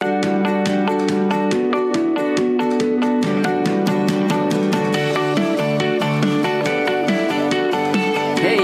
Hey,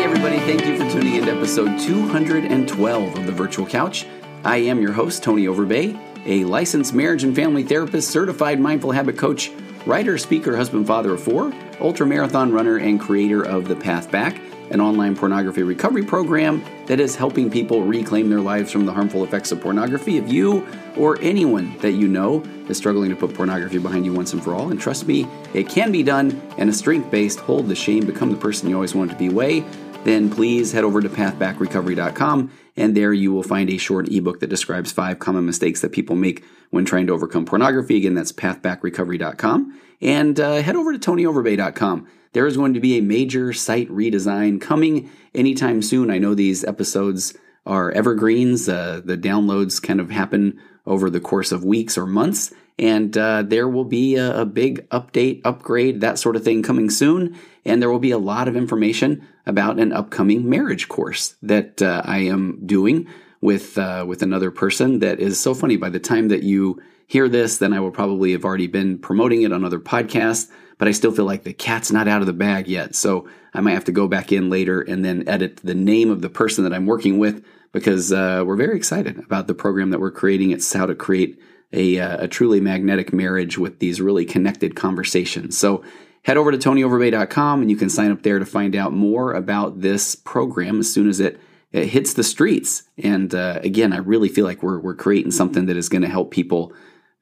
everybody, thank you for tuning in to episode 212 of The Virtual Couch. I am your host, Tony Overbay, a licensed marriage and family therapist, certified mindful habit coach, writer, speaker, husband, father of four, ultra marathon runner, and creator of The Path Back, an online pornography recovery program that is helping people reclaim their lives from the harmful effects of pornography. If you or anyone that you know is struggling to put pornography behind you once and for all, and trust me, it can be done in a strength based, hold the shame, become the person you always wanted to be way, then please head over to pathbackrecovery.com and there you will find a short ebook that describes five common mistakes that people make when trying to overcome pornography. Again, that's pathbackrecovery.com. And uh, head over to tonyoverbay.com. There is going to be a major site redesign coming anytime soon. I know these episodes are evergreens. Uh, the downloads kind of happen over the course of weeks or months. And uh, there will be a, a, big update, upgrade, that sort of thing coming soon. And there will be a lot of information about an upcoming marriage course that uh, I am doing with uh, with another person. That is so funny. By the time that you hear this, then I will probably have already been promoting it on other podcasts. But I still feel like the cat's not out of the bag yet. So I might have to go back in later and then edit the name of the person that I'm working with because uh, we're very excited about the program that we're creating. It's how to create a, uh, a truly magnetic marriage with these really connected conversations. So head over to tonyoverbay.com and you can sign up there to find out more about this program as soon as it, it hits the streets. And uh, again, I really feel like we're, we're creating something that is going to help people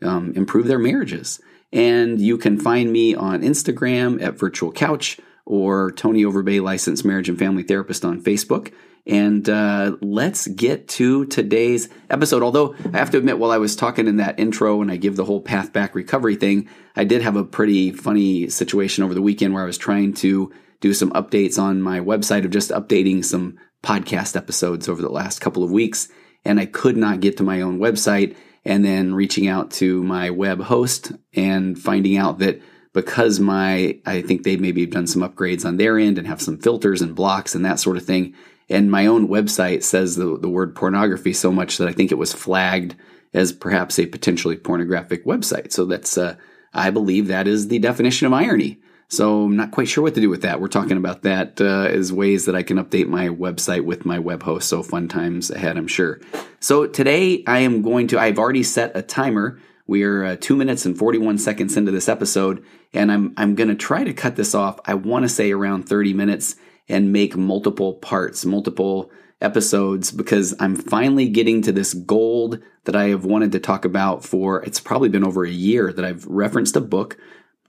um, improve their marriages. And you can find me on Instagram at Virtual Couch or Tony Overbay, licensed marriage and family therapist on Facebook. And uh, let's get to today's episode. Although I have to admit, while I was talking in that intro and I give the whole path back recovery thing, I did have a pretty funny situation over the weekend where I was trying to do some updates on my website of just updating some podcast episodes over the last couple of weeks. And I could not get to my own website and then reaching out to my web host and finding out that because my, I think they maybe have done some upgrades on their end and have some filters and blocks and that sort of thing and my own website says the, the word pornography so much that I think it was flagged as perhaps a potentially pornographic website. So that's, uh, I believe that is the definition of irony. So I'm not quite sure what to do with that. We're talking about that uh, as ways that I can update my website with my web host. So fun times ahead, I'm sure. So today I am going to, I've already set a timer. We're uh, two minutes and 41 seconds into this episode, and I'm, I'm going to try to cut this off. I want to say around 30 minutes and make multiple parts, multiple episodes because I'm finally getting to this gold that I have wanted to talk about for it's probably been over a year that I've referenced a book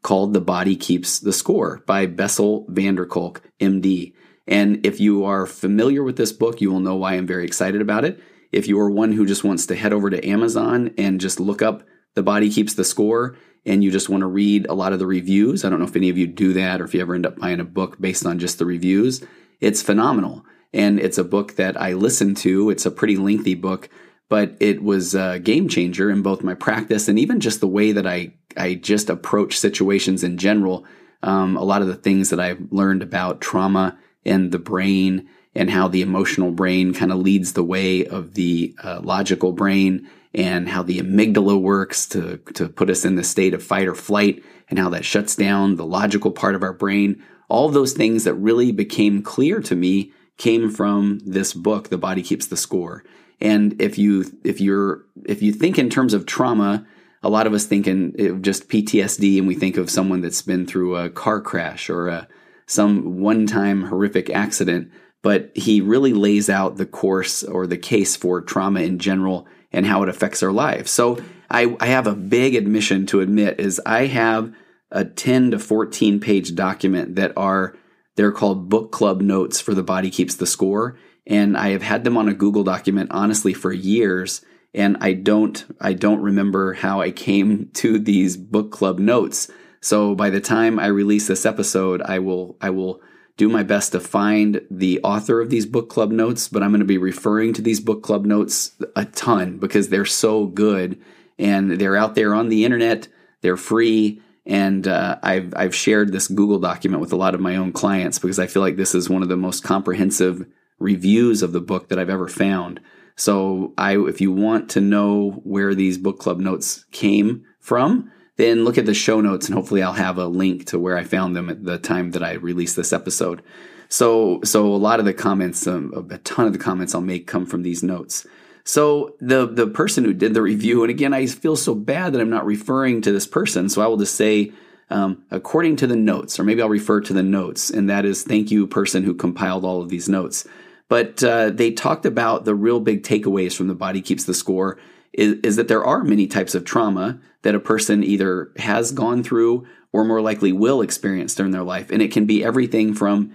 called The Body Keeps the Score by Bessel van der Kolk, MD. And if you are familiar with this book, you will know why I'm very excited about it. If you are one who just wants to head over to Amazon and just look up The Body Keeps the Score, and you just want to read a lot of the reviews, I don't know if any of you do that or if you ever end up buying a book based on just the reviews. It's phenomenal. And it's a book that I listened to. It's a pretty lengthy book, but it was a game changer in both my practice and even just the way that I, I just approach situations in general. Um, a lot of the things that I've learned about trauma and the brain and how the emotional brain kind of leads the way of the uh, logical brain and how the amygdala works to, to put us in the state of fight or flight and how that shuts down the logical part of our brain. All those things that really became clear to me came from this book, The Body Keeps the Score. And if you if you're if you think in terms of trauma, a lot of us think in eh, just PTSD and we think of someone that's been through a car crash or a, some one-time horrific accident, but he really lays out the course or the case for trauma in general and how it affects our lives. So I, I have a big admission to admit is I have a 10 to 14 page document that are they're called book club notes for the body keeps the score and i have had them on a google document honestly for years and I don't I don't remember how I came to these book club notes. So by the time I release this episode, I will I will do my best to find the author of these book club notes, but I'm going to be referring to these book club notes a ton because they're so good and they're out there on the internet. They're free. And uh, I've, I've shared this Google document with a lot of my own clients because I feel like this is one of the most comprehensive reviews of the book that I've ever found. So I, if you want to know where these book club notes came from, then look at the show notes and hopefully I'll have a link to where I found them at the time that I released this episode. So, so a lot of the comments, um, a ton of the comments I'll make come from these notes. So the the person who did the review, and again, I feel so bad that I'm not referring to this person, so I will just say, um, according to the notes, or maybe I'll refer to the notes, and that is thank you, person who compiled all of these notes. But uh, they talked about the real big takeaways from the body keeps the score is, is that there are many types of trauma that a person either has gone through or more likely will experience during their life. And it can be everything from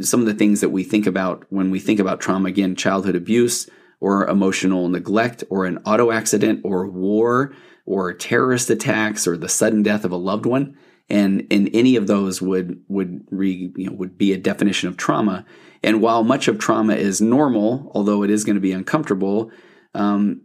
some of the things that we think about when we think about trauma again, childhood abuse or emotional neglect or an auto accident or war or terrorist attacks or the sudden death of a loved one. And, and any of those would, would re, you know, would be a definition of trauma. And while much of trauma is normal, although it is going to be uncomfortable, um,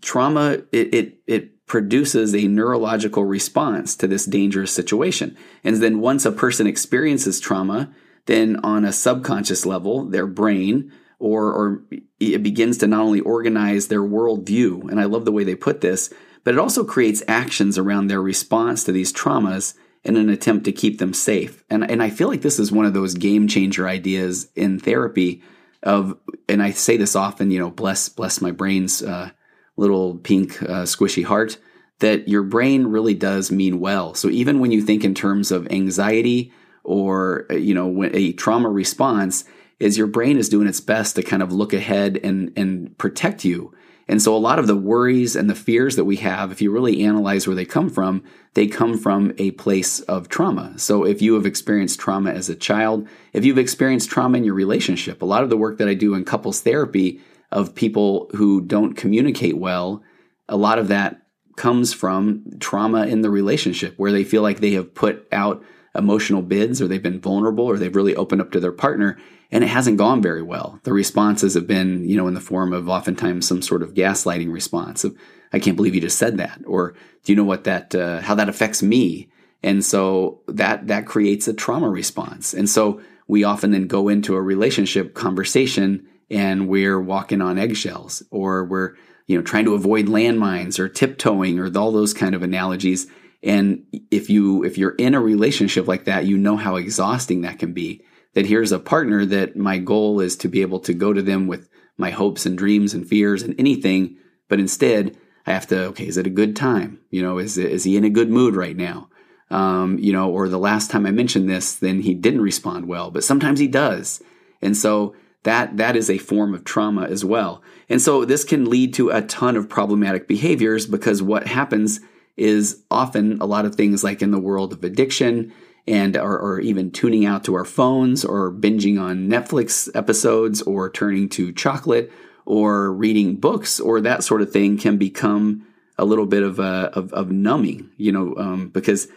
trauma it, it it produces a neurological response to this dangerous situation. And then once a person experiences trauma, then on a subconscious level, their brain or or it begins to not only organize their worldview, and I love the way they put this, but it also creates actions around their response to these traumas in an attempt to keep them safe. And and I feel like this is one of those game changer ideas in therapy of and I say this often, you know, bless bless my brain's uh, little pink uh, squishy heart that your brain really does mean well. So even when you think in terms of anxiety or uh, you know a trauma response, is your brain is doing its best to kind of look ahead and and protect you. And so a lot of the worries and the fears that we have, if you really analyze where they come from, they come from a place of trauma. So if you have experienced trauma as a child, if you've experienced trauma in your relationship, a lot of the work that I do in couples therapy of people who don't communicate well, a lot of that comes from trauma in the relationship where they feel like they have put out emotional bids or they've been vulnerable or they've really opened up to their partner and it hasn't gone very well. The responses have been, you know, in the form of oftentimes some sort of gaslighting response of, I can't believe you just said that. Or do you know what that, uh, how that affects me? And so that, that creates a trauma response. And so we often then go into a relationship conversation and we're walking on eggshells or we're you know trying to avoid landmines or tiptoeing or all those kind of analogies. And if you if you're in a relationship like that you know how exhausting that can be. That here's a partner that my goal is to be able to go to them with my hopes and dreams and fears and anything but instead i have to okay is it a good time? You know is is he in a good mood right now? Um, you know or the last time i mentioned this then he didn't respond well but sometimes he does. And so that that is a form of trauma as well. And so this can lead to a ton of problematic behaviors because what happens is often a lot of things like in the world of addiction and or, or even tuning out to our phones or binging on Netflix episodes or turning to chocolate or reading books or that sort of thing can become a little bit of a of, of numbing, you know, um, because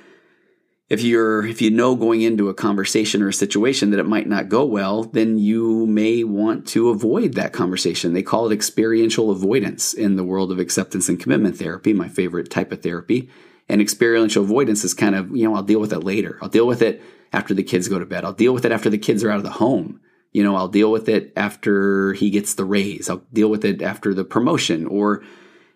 if you're if you know going into a conversation or a situation that it might not go well then you may want to avoid that conversation. They call it experiential avoidance in the world of acceptance and commitment therapy my favorite type of therapy. And experiential avoidance is kind of you know i'll deal with it later. I'll deal with it after the kids go to bed. I'll deal with it after the kids are out of the home. You know i'll deal with it after he gets the raise. I'll deal with it after the promotion or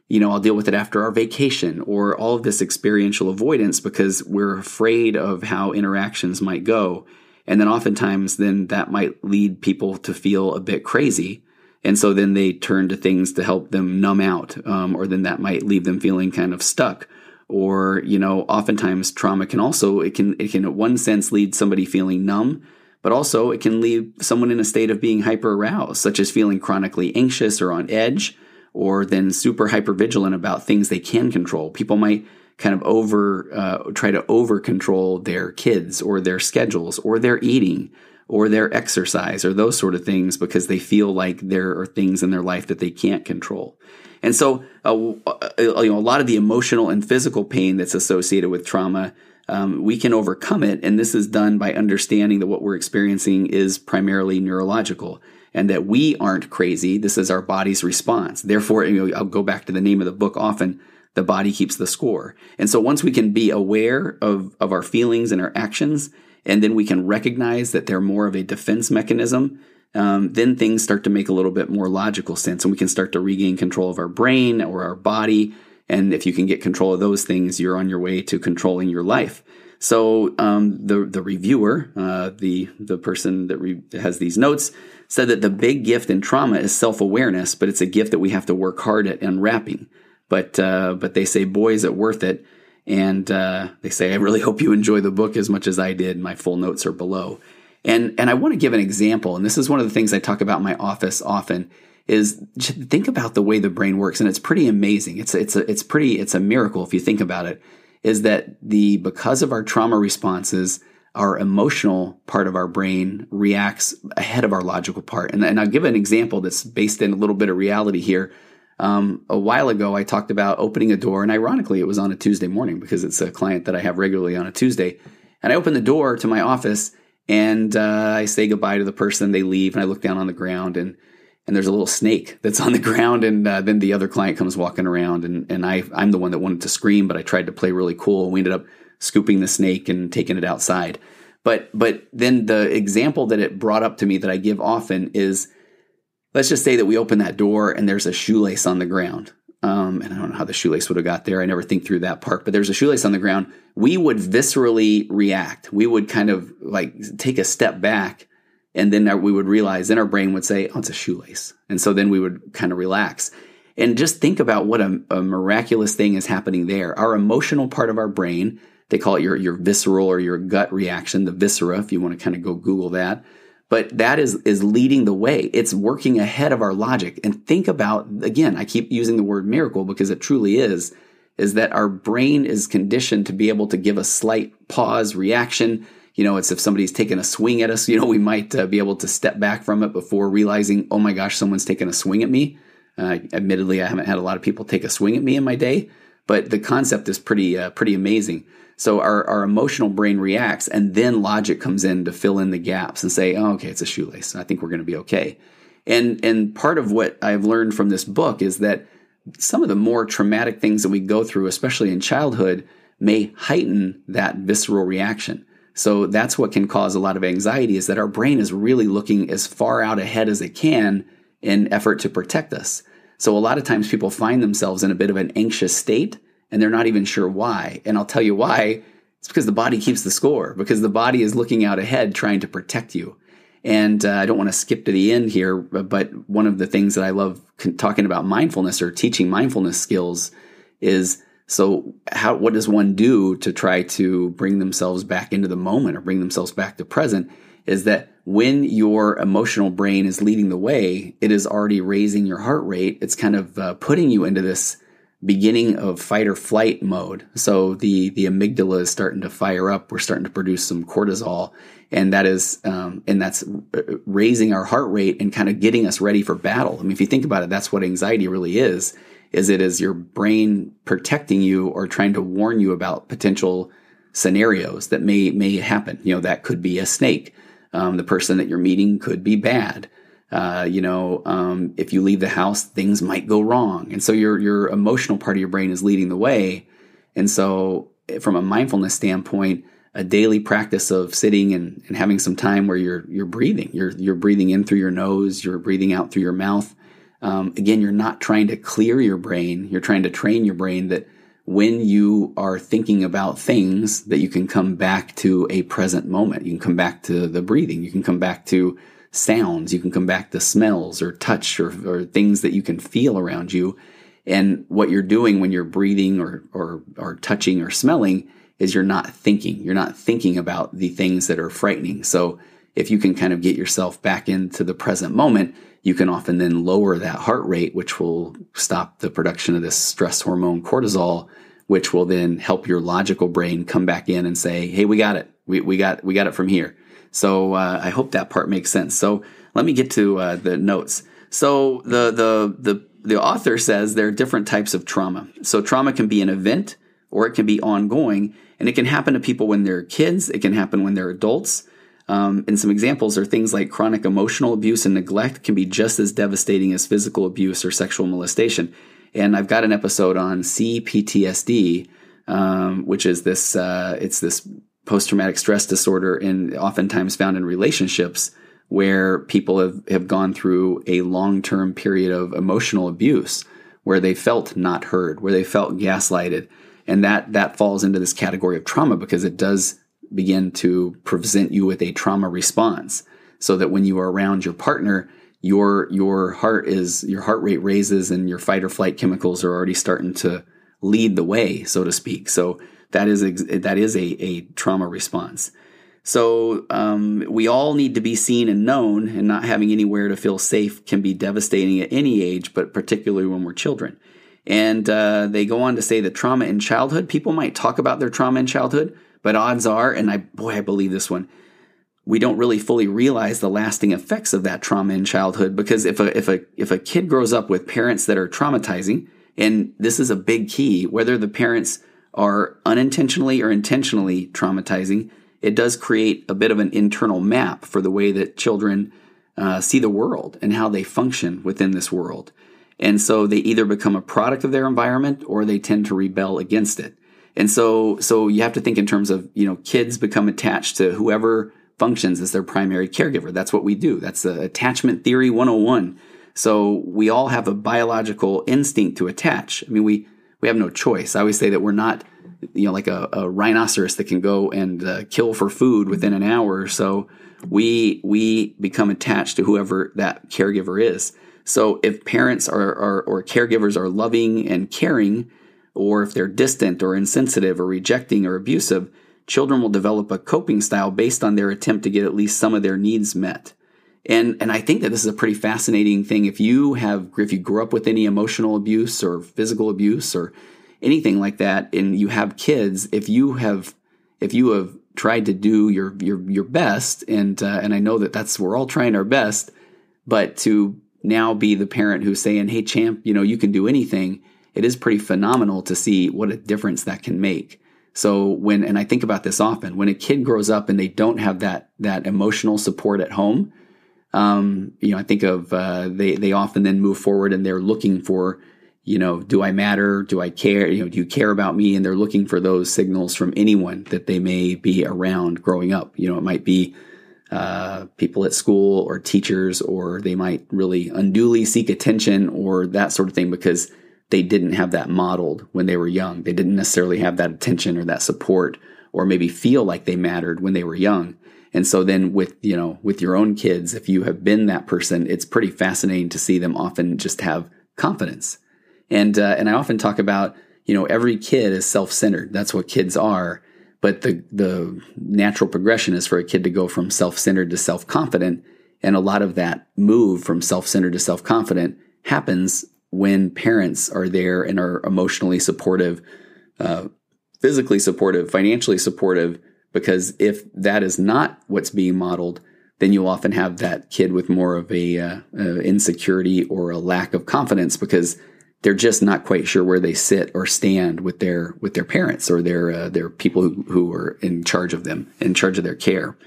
you know, I'll deal with it after our vacation or all of this experiential avoidance because we're afraid of how interactions might go. And then oftentimes then that might lead people to feel a bit crazy. And so then they turn to things to help them numb out. Um, or then that might leave them feeling kind of stuck. Or, you know, oftentimes trauma can also, it can, it can in one sense lead somebody feeling numb, but also it can leave someone in a state of being hyper aroused, such as feeling chronically anxious or on edge or then super hyper vigilant about things they can control. People might kind of over uh, try to over control their kids or their schedules or their eating or their exercise or those sort of things because they feel like there are things in their life that they can't control. And so, uh, you know, a lot of the emotional and physical pain that's associated with trauma, um, we can overcome it. And this is done by understanding that what we're experiencing is primarily neurological and that we aren't crazy. This is our body's response. Therefore, I'll go back to the name of the book often. The body keeps the score. And so once we can be aware of, of our feelings and our actions, and then we can recognize that they're more of a defense mechanism, um, then things start to make a little bit more logical sense and we can start to regain control of our brain or our body. And if you can get control of those things, you're on your way to controlling your life. So um, the the reviewer, uh, the the person that re- has these notes, said that the big gift in trauma is self awareness, but it's a gift that we have to work hard at unwrapping. But uh, but they say, boy, is it worth it. And uh, they say, I really hope you enjoy the book as much as I did. My full notes are below. And and I want to give an example. And this is one of the things I talk about in my office often. Is think about the way the brain works, and it's pretty amazing. It's it's a, it's pretty it's a miracle if you think about it is that the because of our trauma responses, our emotional part of our brain reacts ahead of our logical part. And, and I'll give an example that's based in a little bit of reality here. Um, a while ago, I talked about opening a door, and ironically, it was on a Tuesday morning because it's a client that I have regularly on a Tuesday. And I open the door to my office, and uh, I say goodbye to the person. They leave, and I look down on the ground, and and there's a little snake that's on the ground and uh, then the other client comes walking around and, and I, I'm the one that wanted to scream, but I tried to play really cool. We ended up scooping the snake and taking it outside. But, but then the example that it brought up to me that I give often is, let's just say that we open that door and there's a shoelace on the ground. Um, and I don't know how the shoelace would have got there. I never think through that part, but there's a shoelace on the ground. We would viscerally react. We would kind of like take a step back and then we would realize, then our brain would say, oh, it's a shoelace. And so then we would kind of relax. And just think about what a, a miraculous thing is happening there. Our emotional part of our brain, they call it your, your visceral or your gut reaction, the viscera, if you want to kind of go Google that. But that is, is leading the way. It's working ahead of our logic. And think about, again, I keep using the word miracle because it truly is, is that our brain is conditioned to be able to give a slight pause reaction you know, it's if somebody's taking a swing at us, you know, we might uh, be able to step back from it before realizing, oh my gosh, someone's taking a swing at me. Uh, admittedly, I haven't had a lot of people take a swing at me in my day, but the concept is pretty, uh, pretty amazing. So our, our emotional brain reacts and then logic comes in to fill in the gaps and say, oh, okay, it's a shoelace. I think we're going to be okay. And, and part of what I've learned from this book is that some of the more traumatic things that we go through, especially in childhood, may heighten that visceral reaction. So that's what can cause a lot of anxiety is that our brain is really looking as far out ahead as it can in effort to protect us. So a lot of times people find themselves in a bit of an anxious state and they're not even sure why. And I'll tell you why. It's because the body keeps the score, because the body is looking out ahead trying to protect you. And uh, I don't want to skip to the end here, but one of the things that I love talking about mindfulness or teaching mindfulness skills is so how what does one do to try to bring themselves back into the moment or bring themselves back to present is that when your emotional brain is leading the way, it is already raising your heart rate. It's kind of uh, putting you into this beginning of fight or flight mode. So the the amygdala is starting to fire up. We're starting to produce some cortisol, and that is um, and that's uh, raising our heart rate and kind of getting us ready for battle. I mean, if you think about it, that's what anxiety really is is it is your brain protecting you or trying to warn you about potential scenarios that may may happen. You know, that could be a snake. Um, the person that you're meeting could be bad. Uh, you know, um, if you leave the house, things might go wrong, and so your your emotional part of your brain is leading the way. And so, from a mindfulness standpoint, a daily practice of sitting and, and having some time where you're you're breathing, you're you're breathing in through your nose, you're breathing out through your mouth, um, again, you're not trying to clear your brain. You're trying to train your brain that when you are thinking about things, that you can come back to a present moment. You can come back to the breathing. You can come back to sounds. You can come back to smells or touch or, or things that you can feel around you. And what you're doing when you're breathing or, or, or touching or smelling is you're not thinking. You're not thinking about the things that are frightening. So if you can kind of get yourself back into the present moment, you can often then lower that heart rate, which will stop the production of this stress hormone cortisol, which will then help your logical brain come back in and say, Hey, we got it. We, we got, we got it from here. So, uh, I hope that part makes sense. So let me get to uh, the notes. So the, the, the the author says there are different types of trauma. So trauma can be an event or it can be ongoing, and it can happen to people when they're kids. It can happen when they're adults. Um, and some examples are things like chronic emotional abuse and neglect can be just as devastating as physical abuse or sexual molestation. And I've got an episode on CPTSD, um, which is this uh, it's this post traumatic stress disorder, and oftentimes found in relationships where people have, have gone through a long term period of emotional abuse, where they felt not heard, where they felt gaslighted, and that that falls into this category of trauma because it does begin to present you with a trauma response so that when you are around your partner your your heart is your heart rate raises and your fight or flight chemicals are already starting to lead the way so to speak. So that is that is a, a trauma response. So um, we all need to be seen and known and not having anywhere to feel safe can be devastating at any age but particularly when we're children and uh, they go on to say that trauma in childhood people might talk about their trauma in childhood but odds are, and I boy, I believe this one, we don't really fully realize the lasting effects of that trauma in childhood because if a if a if a kid grows up with parents that are traumatizing, and this is a big key, whether the parents are unintentionally or intentionally traumatizing, it does create a bit of an internal map for the way that children uh, see the world and how they function within this world. And so they either become a product of their environment or they tend to rebel against it. And so, so you have to think in terms of, you know, kids become attached to whoever functions as their primary caregiver. That's what we do. That's the attachment theory 101. So we all have a biological instinct to attach. I mean, we, we have no choice. I always say that we're not, you know, like a, a rhinoceros that can go and uh, kill for food within an hour or so. We, we become attached to whoever that caregiver is. So if parents are, are or caregivers are loving and caring, or if they're distant or insensitive or rejecting or abusive, children will develop a coping style based on their attempt to get at least some of their needs met. And, and I think that this is a pretty fascinating thing. If you have, if you grew up with any emotional abuse or physical abuse or anything like that, and you have kids, if you have, if you have tried to do your, your, your best, and, uh, and I know that that's, we're all trying our best, but to now be the parent who's saying, Hey, champ, you know, you can do anything it is pretty phenomenal to see what a difference that can make. So when, and I think about this often, when a kid grows up and they don't have that, that emotional support at home, um, you know, I think of, uh, they, they often then move forward and they're looking for, you know, do I matter? Do I care? You know, do you care about me? And they're looking for those signals from anyone that they may be around growing up. You know, it might be, uh, people at school or teachers, or they might really unduly seek attention or that sort of thing because they didn't have that modeled when they were young. They didn't necessarily have that attention or that support or maybe feel like they mattered when they were young. And so then with, you know, with your own kids, if you have been that person, it's pretty fascinating to see them often just have confidence. And, uh, and I often talk about, you know, every kid is self-centered. That's what kids are. But the, the natural progression is for a kid to go from self-centered to self-confident. And a lot of that move from self-centered to self-confident happens when parents are there and are emotionally supportive, uh, physically supportive, financially supportive, because if that is not what's being modeled, then you'll often have that kid with more of a uh, uh, insecurity or a lack of confidence because they're just not quite sure where they sit or stand with their with their parents or their uh, their people who, who are in charge of them, in charge of their care.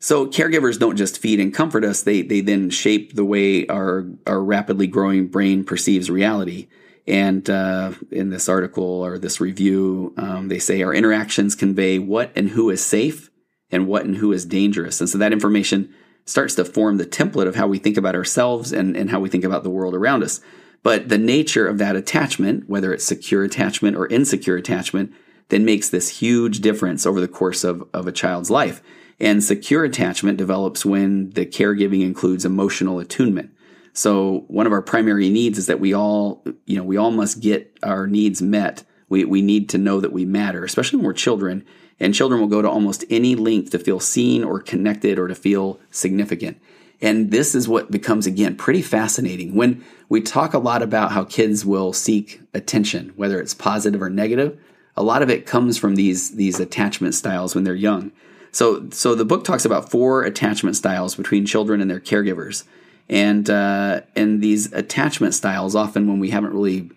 So caregivers don't just feed and comfort us, they, they then shape the way our, our rapidly growing brain perceives reality. And uh, in this article or this review, um, they say our interactions convey what and who is safe and what and who is dangerous. And so that information starts to form the template of how we think about ourselves and, and how we think about the world around us. But the nature of that attachment, whether it's secure attachment or insecure attachment, then makes this huge difference over the course of, of a child's life. And secure attachment develops when the caregiving includes emotional attunement. So one of our primary needs is that we all, you know, we all must get our needs met. We, we need to know that we matter, especially when we're children. And children will go to almost any length to feel seen or connected or to feel significant. And this is what becomes, again, pretty fascinating. When we talk a lot about how kids will seek attention, whether it's positive or negative, a lot of it comes from these, these attachment styles when they're young. So, so the book talks about four attachment styles between children and their caregivers. And uh, and these attachment styles, often when we haven't really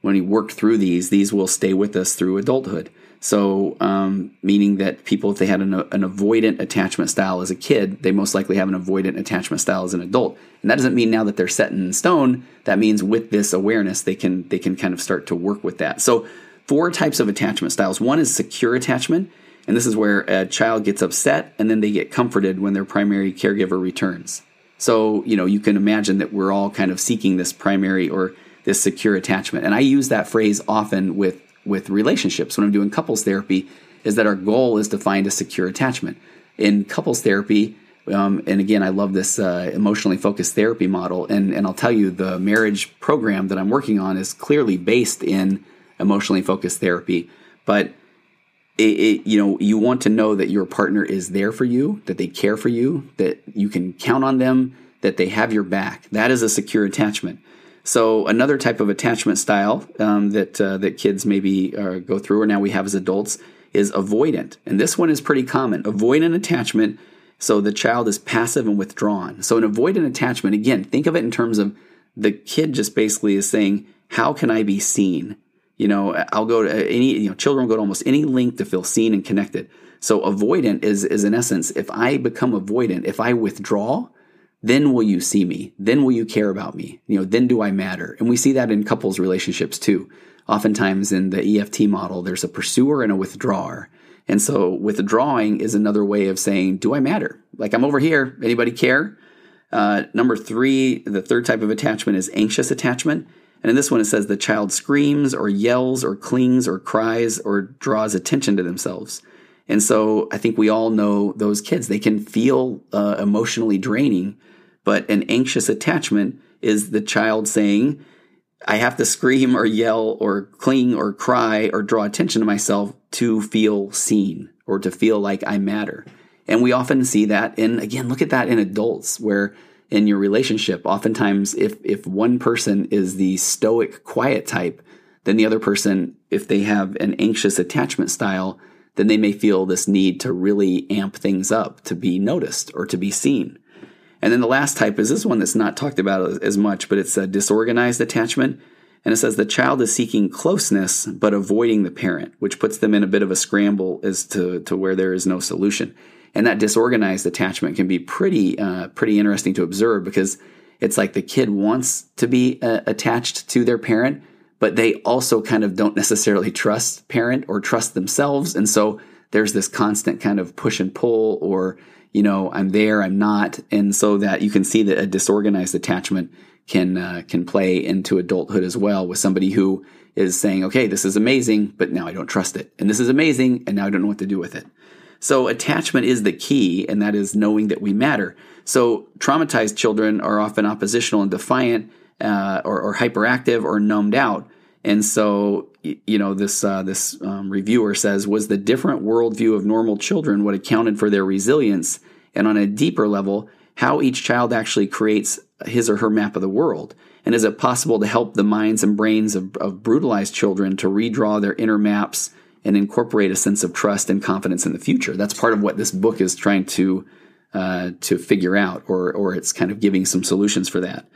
when we worked through these, these will stay with us through adulthood. So, um, meaning that people, if they had an, an, avoidant attachment style as a kid, they most likely have an avoidant attachment style as an adult. And that doesn't mean now that they're set in stone. That means with this awareness, they can they can kind of start to work with that. So, four types of attachment styles. One is secure attachment, and this is where a child gets upset and then they get comforted when their primary caregiver returns. So, you know, you can imagine that we're all kind of seeking this primary or this secure attachment. And I use that phrase often with with relationships when I'm doing couples therapy is that our goal is to find a secure attachment. In couples therapy, um, and again, I love this uh, emotionally focused therapy model. And, and I'll tell you, the marriage program that I'm working on is clearly based in emotionally focused therapy. But it, it, you know, you want to know that your partner is there for you, that they care for you, that you can count on them, that they have your back. That is a secure attachment. So another type of attachment style um, that uh, that kids maybe uh, go through, or now we have as adults, is avoidant, and this one is pretty common. Avoidant attachment. So the child is passive and withdrawn. So an avoidant attachment, again, think of it in terms of the kid just basically is saying, "How can I be seen?" You know, I'll go to any. You know, children will go to almost any length to feel seen and connected. So avoidant is is in essence, if I become avoidant, if I withdraw, then will you see me? Then will you care about me? You know, then do I matter? And we see that in couples relationships too. Oftentimes in the EFT model, there's a pursuer and a withdrawer. And so withdrawing is another way of saying, do I matter? Like I'm over here. Anybody care? Uh, number three, the third type of attachment is anxious attachment. And in this one, it says the child screams or yells or clings or cries or draws attention to themselves. And so I think we all know those kids. They can feel uh, emotionally draining but an anxious attachment is the child saying, I have to scream or yell or cling or cry or draw attention to myself to feel seen or to feel like I matter. And we often see that in, again, look at that in adults where in your relationship, oftentimes if, if one person is the stoic, quiet type, then the other person, if they have an anxious attachment style, then they may feel this need to really amp things up to be noticed or to be seen. And then the last type is this one that's not talked about as much, but it's a disorganized attachment. And it says the child is seeking closeness but avoiding the parent, which puts them in a bit of a scramble as to, to where there is no solution. And that disorganized attachment can be pretty uh, pretty interesting to observe because it's like the kid wants to be uh, attached to their parent, but they also kind of don't necessarily trust parent or trust themselves, and so there's this constant kind of push and pull or you know, I'm there, I'm not, and so that you can see that a disorganized attachment can uh, can play into adulthood as well with somebody who is saying, okay, this is amazing, but now I don't trust it, and this is amazing, and now I don't know what to do with it. So attachment is the key, and that is knowing that we matter. So traumatized children are often oppositional and defiant, uh, or, or hyperactive, or numbed out. And so, you know, this uh, this um, reviewer says was the different worldview of normal children what accounted for their resilience, and on a deeper level, how each child actually creates his or her map of the world. And is it possible to help the minds and brains of, of brutalized children to redraw their inner maps and incorporate a sense of trust and confidence in the future? That's part of what this book is trying to uh, to figure out, or or it's kind of giving some solutions for that.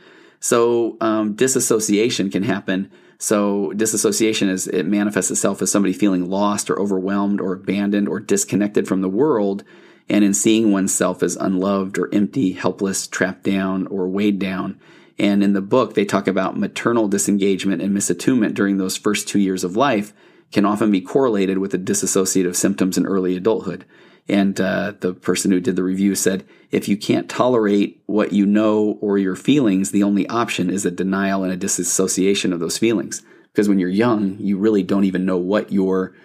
So um, disassociation can happen so disassociation is it manifests itself as somebody feeling lost or overwhelmed or abandoned or disconnected from the world and in seeing oneself as unloved or empty, helpless, trapped down or weighed down. And in the book they talk about maternal disengagement and misattunement during those first 2 years of life can often be correlated with the dissociative symptoms in early adulthood. And uh, the person who did the review said, if you can't tolerate what you know or your feelings, the only option is a denial and a disassociation of those feelings. Because when you're young, you really don't even know what you're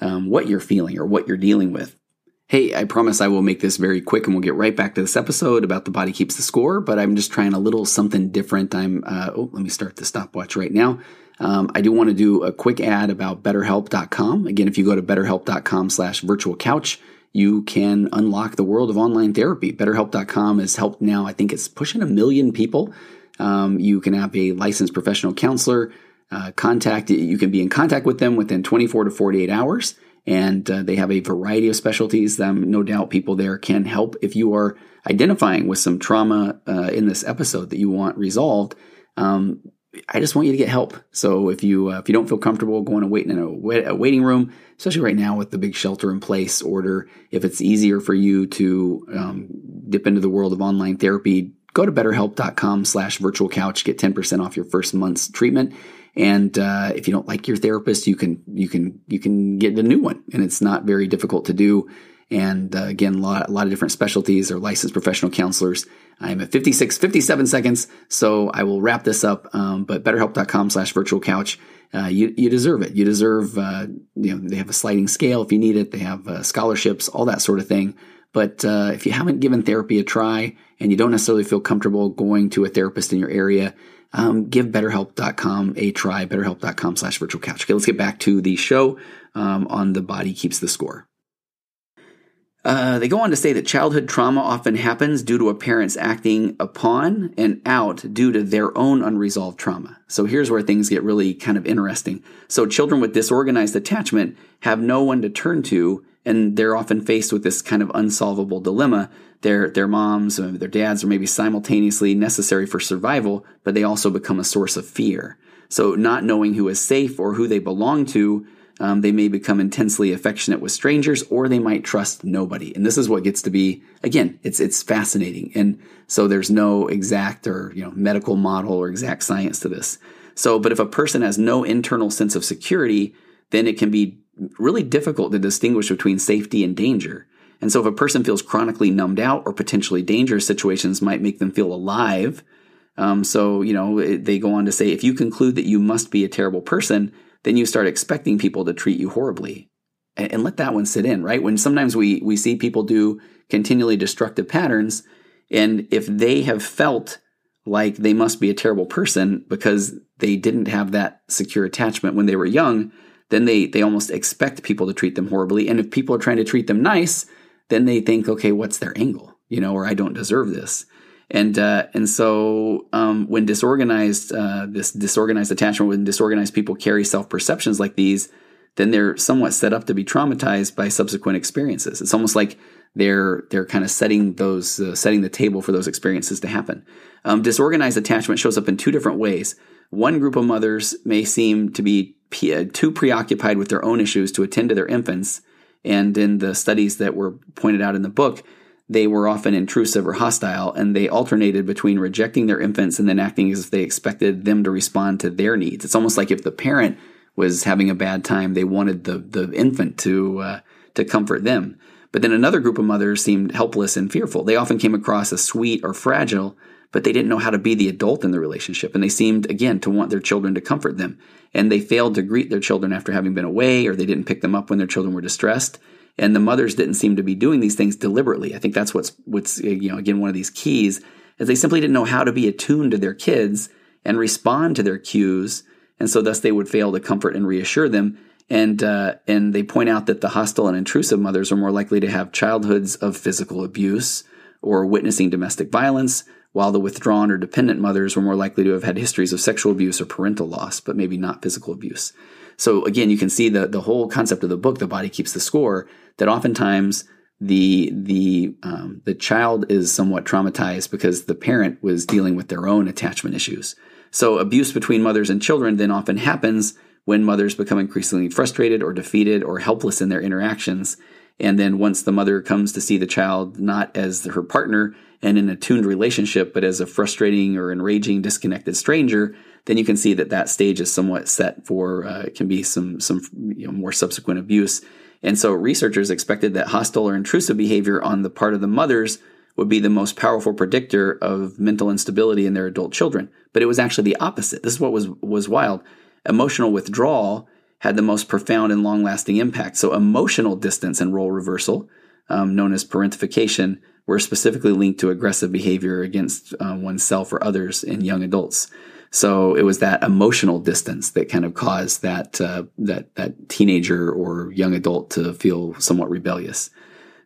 um, what you're feeling or what you're dealing with. Hey, I promise I will make this very quick and we'll get right back to this episode about the body keeps the score, but I'm just trying a little something different. I'm, uh, oh, let me start the stopwatch right now. Um, I do want to do a quick ad about betterhelp.com. Again, if you go to betterhelp.com slash virtual couch, you can unlock the world of online therapy. BetterHelp.com has helped now, I think it's pushing a million people. Um, you can have a licensed professional counselor uh, contact, you can be in contact with them within 24 to 48 hours. and uh, they have a variety of specialties. Um, no doubt people there can help if you are identifying with some trauma uh, in this episode that you want resolved. Um, I just want you to get help. So if you uh, if you don't feel comfortable going and waiting in a, wait, a, waiting room, especially right now with the big shelter in place order, if it's easier for you to um, dip into the world of online therapy, go to BetterHelp.com slash virtual couch, get 10% off your first month's treatment. And uh, if you don't like your therapist, you can you can you can get a new one, and it's not very difficult to do. And uh, again, a lot, a lot of different specialties or licensed professional counselors. I'm at 56, 57 seconds, so I will wrap this up. Um, but BetterHelp.com slash virtual couch. Uh, you, you deserve it. You deserve, uh, you know, they have a sliding scale if you need it. They have uh, scholarships, all that sort of thing. But uh, if you haven't given therapy a try and you don't necessarily feel comfortable going to a therapist in your area, um, give BetterHelp.com a try. BetterHelp.com slash virtual couch. Okay, let's get back to the show um, on the body keeps the score. Uh, they go on to say that childhood trauma often happens due to a parent's acting upon and out due to their own unresolved trauma. So here's where things get really kind of interesting. So children with disorganized attachment have no one to turn to, and they're often faced with this kind of unsolvable dilemma. Their their moms or their dads are maybe simultaneously necessary for survival, but they also become a source of fear. So not knowing who is safe or who they belong to um, they may become intensely affectionate with strangers, or they might trust nobody. And this is what gets to be again. It's it's fascinating, and so there's no exact or you know medical model or exact science to this. So, but if a person has no internal sense of security, then it can be really difficult to distinguish between safety and danger. And so, if a person feels chronically numbed out or potentially dangerous situations might make them feel alive. Um, so, you know, they go on to say if you conclude that you must be a terrible person, then you start expecting people to treat you horribly. And, and let that one sit in, right? When sometimes we we see people do continually destructive patterns, and if they have felt like they must be a terrible person because they didn't have that secure attachment when they were young, then they they almost expect people to treat them horribly. And if people are trying to treat them nice, then they think, okay, what's their angle? You know, or I don't deserve this. And uh, and so um, when disorganized uh, this disorganized attachment, when disorganized people carry self perceptions like these, then they're somewhat set up to be traumatized by subsequent experiences. It's almost like they're they're kind of setting those uh, setting the table for those experiences to happen. Um, disorganized attachment shows up in two different ways. One group of mothers may seem to be too preoccupied with their own issues to attend to their infants, and in the studies that were pointed out in the book, they were often intrusive or hostile, and they alternated between rejecting their infants and then acting as if they expected them to respond to their needs. It's almost like if the parent was having a bad time, they wanted the the infant to uh, to comfort them. But then another group of mothers seemed helpless and fearful. They often came across as sweet or fragile, but they didn't know how to be the adult in the relationship, and they seemed again to want their children to comfort them. And they failed to greet their children after having been away, or they didn't pick them up when their children were distressed and the mothers didn't seem to be doing these things deliberately. I think that's what's what's you know again one of these keys is they simply didn't know how to be attuned to their kids and respond to their cues, and so thus they would fail to comfort and reassure them. And uh, and they point out that the hostile and intrusive mothers are more likely to have childhoods of physical abuse or witnessing domestic violence, while the withdrawn or dependent mothers were more likely to have had histories of sexual abuse or parental loss, but maybe not physical abuse. So again, you can see the the whole concept of the book, "The Body Keeps the Score," that oftentimes the the um, the child is somewhat traumatized because the parent was dealing with their own attachment issues. So abuse between mothers and children then often happens when mothers become increasingly frustrated or defeated or helpless in their interactions. And then once the mother comes to see the child not as her partner and in a tuned relationship, but as a frustrating or enraging, disconnected stranger, then you can see that that stage is somewhat set for uh, can be some some you know, more subsequent abuse. And so researchers expected that hostile or intrusive behavior on the part of the mothers would be the most powerful predictor of mental instability in their adult children. But it was actually the opposite. This is what was was wild. Emotional withdrawal had the most profound and long lasting impact. So emotional distance and role reversal, um, known as parentification, were specifically linked to aggressive behavior against uh, oneself or others in young adults. So it was that emotional distance that kind of caused that uh, that that teenager or young adult to feel somewhat rebellious.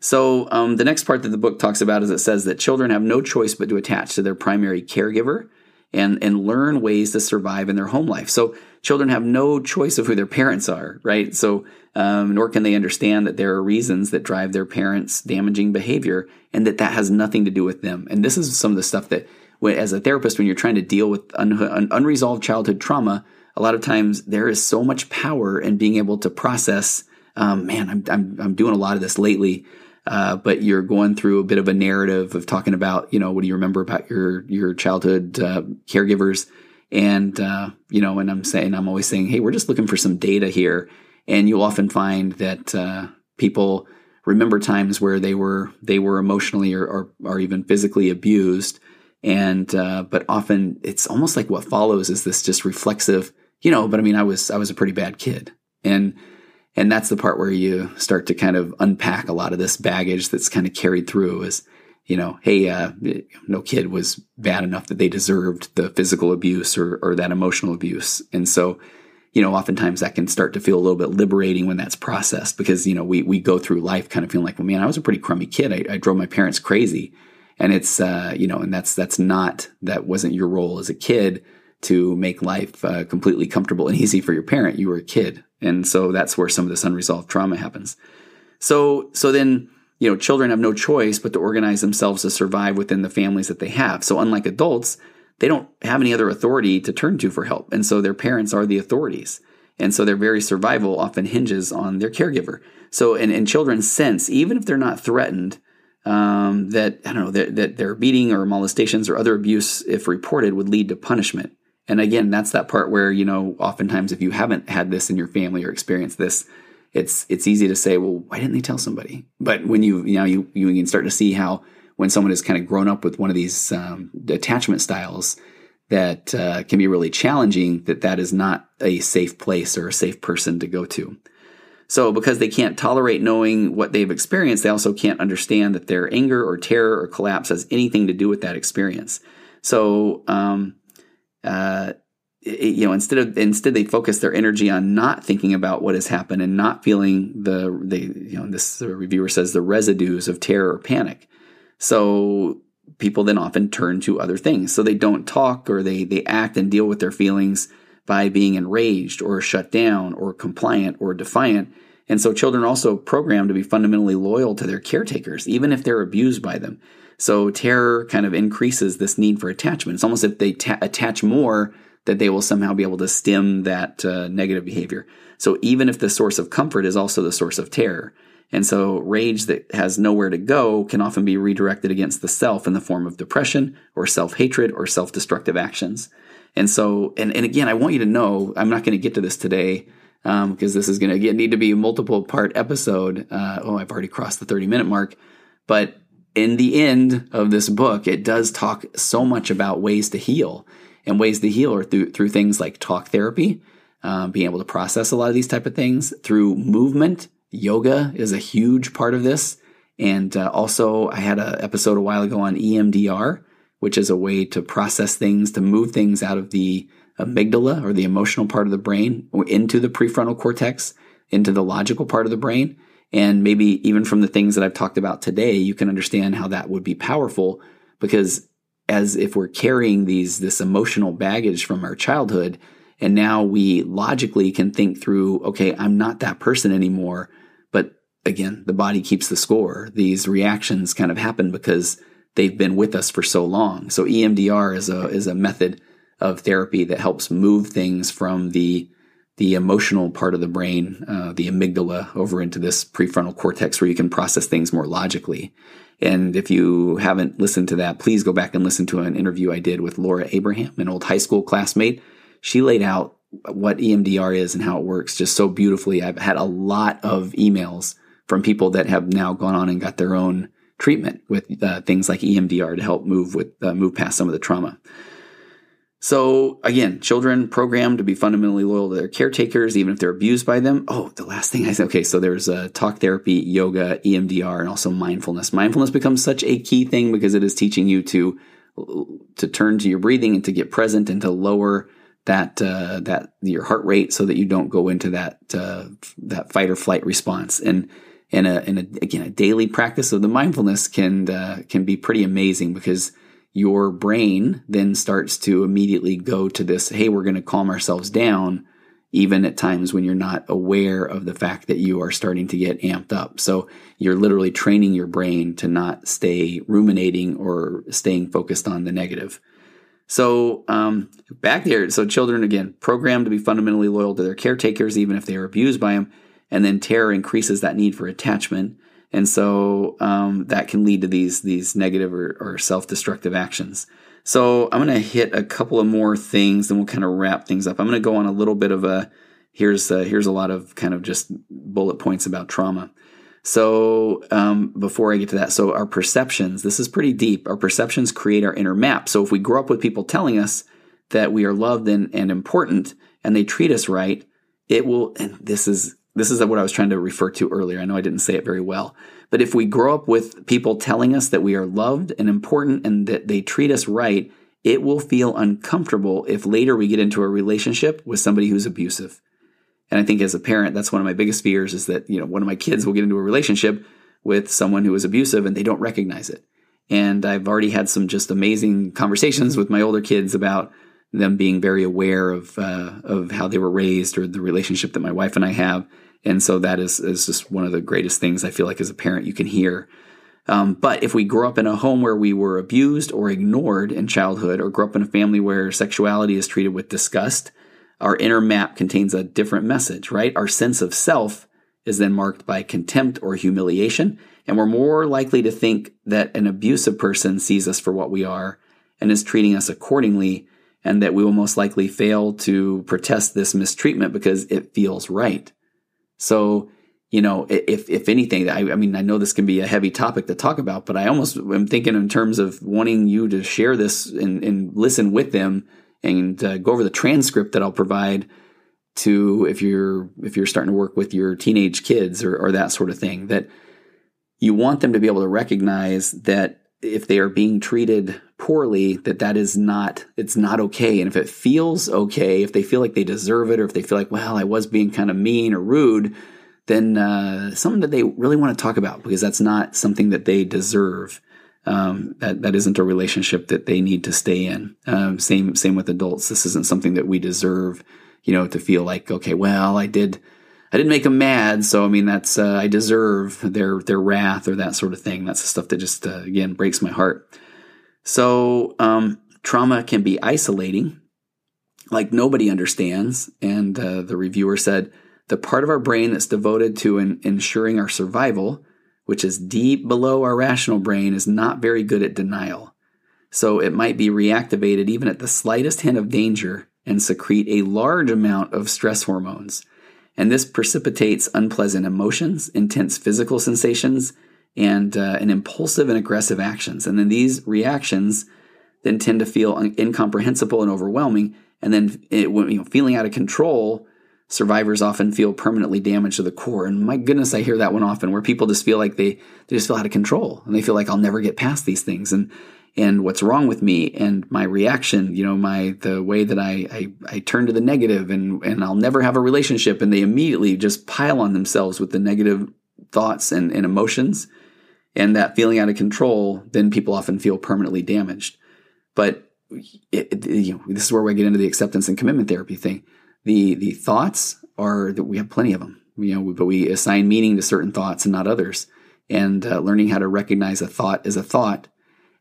So um, the next part that the book talks about is it says that children have no choice but to attach to their primary caregiver and and learn ways to survive in their home life. So children have no choice of who their parents are, right? So, um, nor can they understand that there are reasons that drive their parents' damaging behavior and that that has nothing to do with them. And this is some of the stuff that, as a therapist, when you're trying to deal with un- un- unresolved childhood trauma, a lot of times there is so much power in being able to process. Um, man, I'm, I'm, I'm doing a lot of this lately. Uh, but you're going through a bit of a narrative of talking about, you know, what do you remember about your your childhood uh, caregivers, and uh, you know, and I'm saying I'm always saying, hey, we're just looking for some data here, and you'll often find that uh, people remember times where they were they were emotionally or or, or even physically abused, and uh, but often it's almost like what follows is this just reflexive, you know. But I mean, I was I was a pretty bad kid, and and that's the part where you start to kind of unpack a lot of this baggage that's kind of carried through is, you know, hey, uh, no kid was bad enough that they deserved the physical abuse or, or that emotional abuse. And so, you know, oftentimes that can start to feel a little bit liberating when that's processed because, you know, we, we go through life kind of feeling like, well, man, I was a pretty crummy kid. I, I drove my parents crazy. And it's, uh, you know, and that's, that's not, that wasn't your role as a kid to make life uh, completely comfortable and easy for your parent. You were a kid. And so that's where some of this unresolved trauma happens. So, so then, you know, children have no choice but to organize themselves to survive within the families that they have. So unlike adults, they don't have any other authority to turn to for help. And so their parents are the authorities. And so their very survival often hinges on their caregiver. So, and, and children sense, even if they're not threatened, um, that, I don't know, that, that their beating or molestations or other abuse, if reported, would lead to punishment. And again, that's that part where, you know, oftentimes if you haven't had this in your family or experienced this, it's it's easy to say, well, why didn't they tell somebody? But when you you know you you can start to see how when someone has kind of grown up with one of these um, attachment styles that uh, can be really challenging, that that is not a safe place or a safe person to go to. So because they can't tolerate knowing what they've experienced, they also can't understand that their anger or terror or collapse has anything to do with that experience. So um, uh, you know, instead of instead they focus their energy on not thinking about what has happened and not feeling the the you know this reviewer says the residues of terror or panic. So people then often turn to other things. So they don't talk or they they act and deal with their feelings by being enraged or shut down or compliant or defiant. And so children also programmed to be fundamentally loyal to their caretakers, even if they're abused by them. So terror kind of increases this need for attachment. It's almost if they ta- attach more, that they will somehow be able to stem that uh, negative behavior. So even if the source of comfort is also the source of terror. And so rage that has nowhere to go can often be redirected against the self in the form of depression or self hatred or self destructive actions. And so, and, and again, I want you to know, I'm not going to get to this today because um, this is going to need to be a multiple part episode. Uh, oh, I've already crossed the 30 minute mark. But in the end of this book, it does talk so much about ways to heal and ways to heal are through, through things like talk therapy, um, being able to process a lot of these type of things through movement. Yoga is a huge part of this. And uh, also, I had an episode a while ago on EMDR, which is a way to process things, to move things out of the amygdala or the emotional part of the brain into the prefrontal cortex, into the logical part of the brain. And maybe even from the things that I've talked about today, you can understand how that would be powerful because as if we're carrying these, this emotional baggage from our childhood. And now we logically can think through, okay, I'm not that person anymore. But again, the body keeps the score. These reactions kind of happen because they've been with us for so long. So EMDR is a, is a method of therapy that helps move things from the the emotional part of the brain, uh, the amygdala, over into this prefrontal cortex where you can process things more logically. And if you haven't listened to that, please go back and listen to an interview I did with Laura Abraham, an old high school classmate. She laid out what EMDR is and how it works just so beautifully. I've had a lot of emails from people that have now gone on and got their own treatment with uh, things like EMDR to help move with uh, move past some of the trauma. So again, children programmed to be fundamentally loyal to their caretakers, even if they're abused by them. Oh, the last thing I said. Okay, so there's uh, talk therapy, yoga, EMDR, and also mindfulness. Mindfulness becomes such a key thing because it is teaching you to to turn to your breathing and to get present and to lower that uh, that your heart rate so that you don't go into that uh, that fight or flight response. And and a, and a, again, a daily practice of the mindfulness can uh, can be pretty amazing because your brain then starts to immediately go to this, hey, we're going to calm ourselves down even at times when you're not aware of the fact that you are starting to get amped up. So you're literally training your brain to not stay ruminating or staying focused on the negative. So um, back there, so children again programmed to be fundamentally loyal to their caretakers, even if they are abused by them, and then terror increases that need for attachment, and so um, that can lead to these these negative or, or self destructive actions. So I'm going to hit a couple of more things, then we'll kind of wrap things up. I'm going to go on a little bit of a here's a, here's a lot of kind of just bullet points about trauma. So um, before I get to that, so our perceptions, this is pretty deep. Our perceptions create our inner map. So if we grow up with people telling us that we are loved and, and important, and they treat us right, it will. And this is this is what I was trying to refer to earlier. I know I didn't say it very well. But if we grow up with people telling us that we are loved and important and that they treat us right, it will feel uncomfortable if later we get into a relationship with somebody who's abusive. And I think as a parent, that's one of my biggest fears is that, you know, one of my kids will get into a relationship with someone who is abusive and they don't recognize it. And I've already had some just amazing conversations with my older kids about them being very aware of uh, of how they were raised or the relationship that my wife and I have and so that is, is just one of the greatest things I feel like as a parent you can hear. Um, but if we grow up in a home where we were abused or ignored in childhood, or grow up in a family where sexuality is treated with disgust, our inner map contains a different message, right? Our sense of self is then marked by contempt or humiliation, and we're more likely to think that an abusive person sees us for what we are and is treating us accordingly, and that we will most likely fail to protest this mistreatment because it feels right. So, you know, if if anything, I, I, mean, I know this can be a heavy topic to talk about, but I almost am thinking in terms of wanting you to share this and, and listen with them and uh, go over the transcript that I'll provide to if you're if you're starting to work with your teenage kids or, or that sort of thing. That you want them to be able to recognize that if they are being treated poorly that that is not it's not okay and if it feels okay if they feel like they deserve it or if they feel like well i was being kind of mean or rude then uh, something that they really want to talk about because that's not something that they deserve um, that that isn't a relationship that they need to stay in um, same same with adults this isn't something that we deserve you know to feel like okay well i did I didn't make them mad, so I mean that's uh, I deserve their their wrath or that sort of thing. That's the stuff that just uh, again breaks my heart. So, um, trauma can be isolating, like nobody understands. And uh, the reviewer said the part of our brain that's devoted to ensuring our survival, which is deep below our rational brain, is not very good at denial. So, it might be reactivated even at the slightest hint of danger and secrete a large amount of stress hormones. And this precipitates unpleasant emotions, intense physical sensations, and uh, and impulsive and aggressive actions. And then these reactions then tend to feel incomprehensible and overwhelming. And then it, you know, feeling out of control, survivors often feel permanently damaged to the core. And my goodness, I hear that one often where people just feel like they, they just feel out of control and they feel like I'll never get past these things. And and what's wrong with me and my reaction, you know, my the way that I, I, I turn to the negative and and I'll never have a relationship and they immediately just pile on themselves with the negative thoughts and, and emotions and that feeling out of control, then people often feel permanently damaged. But it, it, you know, this is where we get into the acceptance and commitment therapy thing. The the thoughts are that we have plenty of them, you know, but we assign meaning to certain thoughts and not others. And uh, learning how to recognize a thought as a thought,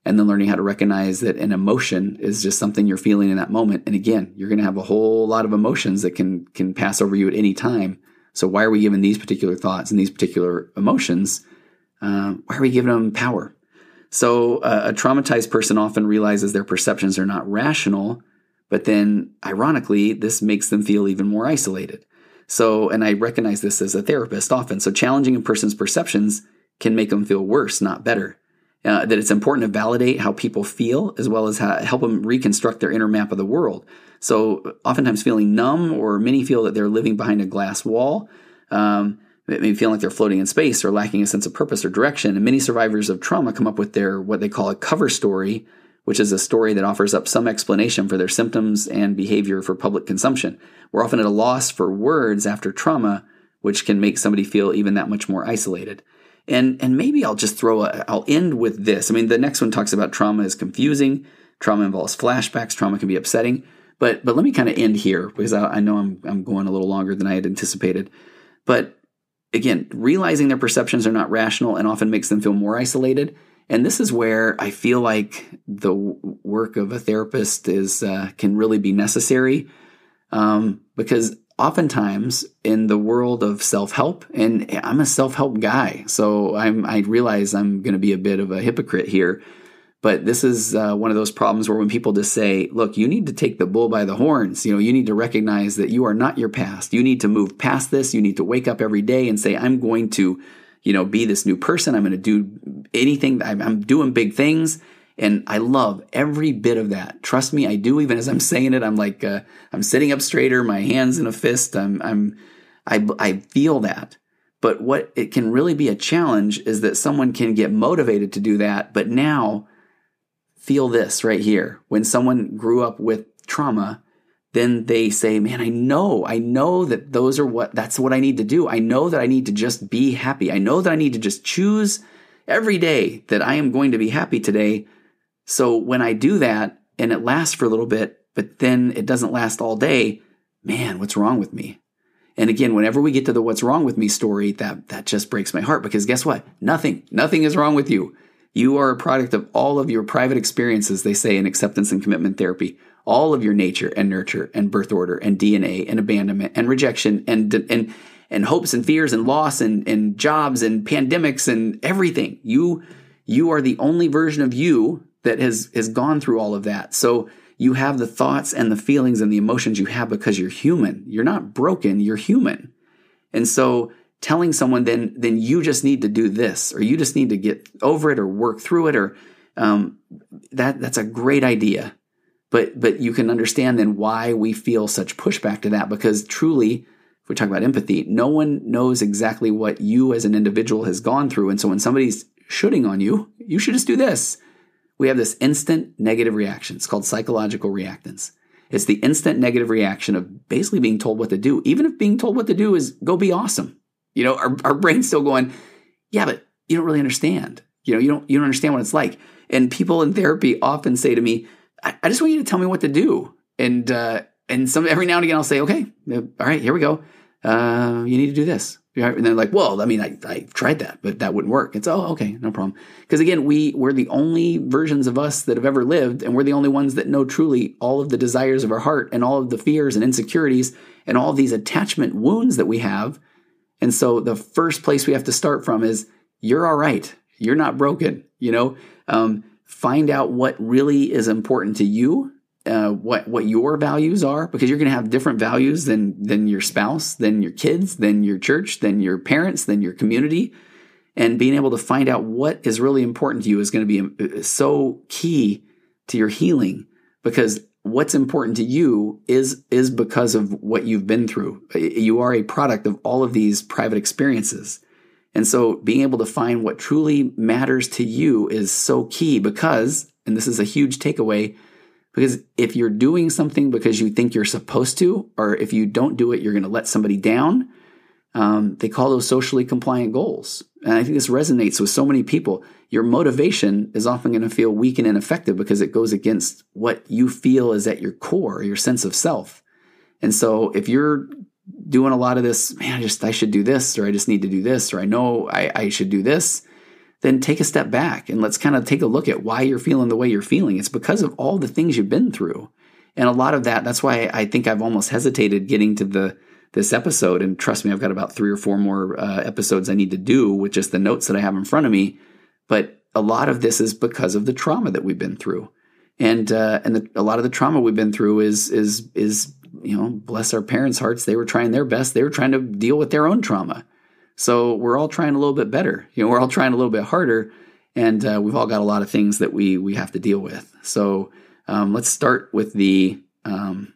and then learning how to recognize that an emotion is just something you're feeling in that moment. And again, you're going to have a whole lot of emotions that can can pass over you at any time. So why are we given these particular thoughts and these particular emotions? Uh, why are we giving them power? So uh, a traumatized person often realizes their perceptions are not rational, but then ironically, this makes them feel even more isolated. So, and I recognize this as a therapist often. So challenging a person's perceptions can make them feel worse, not better. Uh, that it's important to validate how people feel as well as how, help them reconstruct their inner map of the world. So, oftentimes feeling numb, or many feel that they're living behind a glass wall. Um, maybe feeling like they're floating in space or lacking a sense of purpose or direction. And many survivors of trauma come up with their what they call a cover story, which is a story that offers up some explanation for their symptoms and behavior for public consumption. We're often at a loss for words after trauma, which can make somebody feel even that much more isolated. And and maybe I'll just throw a I'll end with this. I mean, the next one talks about trauma is confusing. Trauma involves flashbacks. Trauma can be upsetting. But but let me kind of end here because I, I know I'm I'm going a little longer than I had anticipated. But again, realizing their perceptions are not rational and often makes them feel more isolated. And this is where I feel like the work of a therapist is uh, can really be necessary, um, because oftentimes in the world of self help, and I'm a self help guy, so I'm I realize I'm going to be a bit of a hypocrite here. But this is uh, one of those problems where when people just say, look, you need to take the bull by the horns, you know, you need to recognize that you are not your past. You need to move past this. You need to wake up every day and say, I'm going to, you know, be this new person. I'm going to do anything. I'm, I'm doing big things. And I love every bit of that. Trust me, I do. Even as I'm saying it, I'm like, uh, I'm sitting up straighter, my hands in a fist. I'm, I'm, I, I feel that. But what it can really be a challenge is that someone can get motivated to do that. But now feel this right here. When someone grew up with trauma, then they say, man, I know, I know that those are what, that's what I need to do. I know that I need to just be happy. I know that I need to just choose every day that I am going to be happy today. So when I do that and it lasts for a little bit, but then it doesn't last all day, man, what's wrong with me? And again, whenever we get to the what's wrong with me story, that, that just breaks my heart because guess what? Nothing, nothing is wrong with you. You are a product of all of your private experiences, they say in acceptance and commitment therapy, all of your nature and nurture and birth order and DNA and abandonment and rejection and, and, and hopes and fears and loss and, and jobs and pandemics and everything. You, you are the only version of you that has, has gone through all of that. So you have the thoughts and the feelings and the emotions you have because you're human. You're not broken. You're human. And so telling someone then then you just need to do this or you just need to get over it or work through it or um, that that's a great idea. But but you can understand then why we feel such pushback to that because truly if we talk about empathy no one knows exactly what you as an individual has gone through. And so when somebody's shooting on you you should just do this. We have this instant negative reaction. It's called psychological reactance. It's the instant negative reaction of basically being told what to do. Even if being told what to do is go be awesome you know, our, our brain's still going, yeah, but you don't really understand. You know, you don't you don't understand what it's like. And people in therapy often say to me, I, I just want you to tell me what to do. And uh, and some every now and again I'll say, okay, all right, here we go. Uh, you need to do this. And they're like, well, I mean, I, I tried that, but that wouldn't work. It's, oh, okay, no problem. Because again, we, we're the only versions of us that have ever lived, and we're the only ones that know truly all of the desires of our heart and all of the fears and insecurities and all of these attachment wounds that we have and so the first place we have to start from is you're all right. You're not broken. You know, um, find out what really is important to you, uh, what what your values are, because you're going to have different values than than your spouse, than your kids, than your church, than your parents, than your community. And being able to find out what is really important to you is going to be uh, so key to your healing because what's important to you is is because of what you've been through. You are a product of all of these private experiences. And so being able to find what truly matters to you is so key because and this is a huge takeaway because if you're doing something because you think you're supposed to or if you don't do it you're going to let somebody down um, they call those socially compliant goals. And I think this resonates with so many people. Your motivation is often going to feel weak and ineffective because it goes against what you feel is at your core, your sense of self. And so if you're doing a lot of this, man, I just, I should do this, or I just need to do this, or I know I, I should do this, then take a step back and let's kind of take a look at why you're feeling the way you're feeling. It's because of all the things you've been through. And a lot of that, that's why I think I've almost hesitated getting to the, this episode. And trust me, I've got about three or four more uh, episodes I need to do with just the notes that I have in front of me. But a lot of this is because of the trauma that we've been through, and uh, and the, a lot of the trauma we've been through is is is you know bless our parents' hearts. They were trying their best. They were trying to deal with their own trauma. So we're all trying a little bit better. You know, we're all trying a little bit harder, and uh, we've all got a lot of things that we we have to deal with. So um, let's start with the um,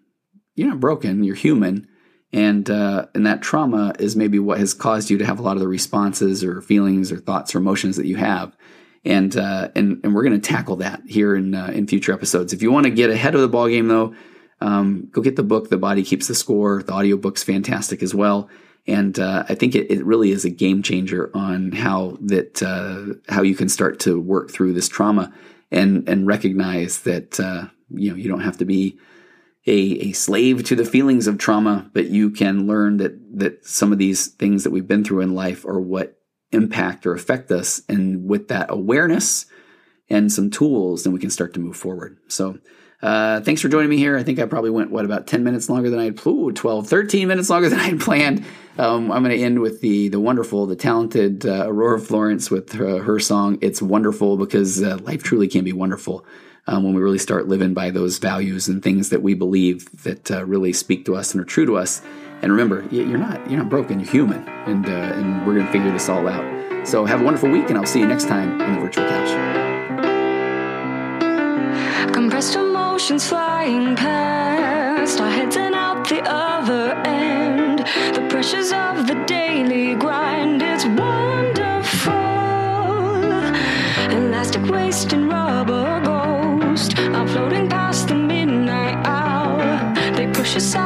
you're not broken. You're human and uh, and that trauma is maybe what has caused you to have a lot of the responses or feelings or thoughts or emotions that you have. And uh, and and we're going to tackle that here in uh, in future episodes. If you want to get ahead of the ball game though um, go get the book the body keeps the score. The audiobook's fantastic as well. And uh, I think it, it, really is a game changer on how that uh, how you can start to work through this trauma and and recognize that uh, you know you don't have to be a, a slave to the feelings of trauma, but you can learn that that some of these things that we've been through in life are what impact or affect us. And with that awareness and some tools, then we can start to move forward. So uh, thanks for joining me here. I think I probably went, what, about 10 minutes longer than I had, ooh, 12, 13 minutes longer than I had planned. Um, I'm going to end with the the wonderful, the talented uh, Aurora Florence with her, her, song, It's Wonderful, because uh, life truly can be wonderful um, when we really start living by those values and things that we believe that uh, really speak to us and are true to us. And remember, you're not you're not broken. You're human, and uh, and we're gonna figure this all out. So have a wonderful week, and I'll see you next time on the virtual couch. Compressed emotions flying past our heads and out the other end. The pressures of the daily grind. It's wonderful. Elastic waist and precious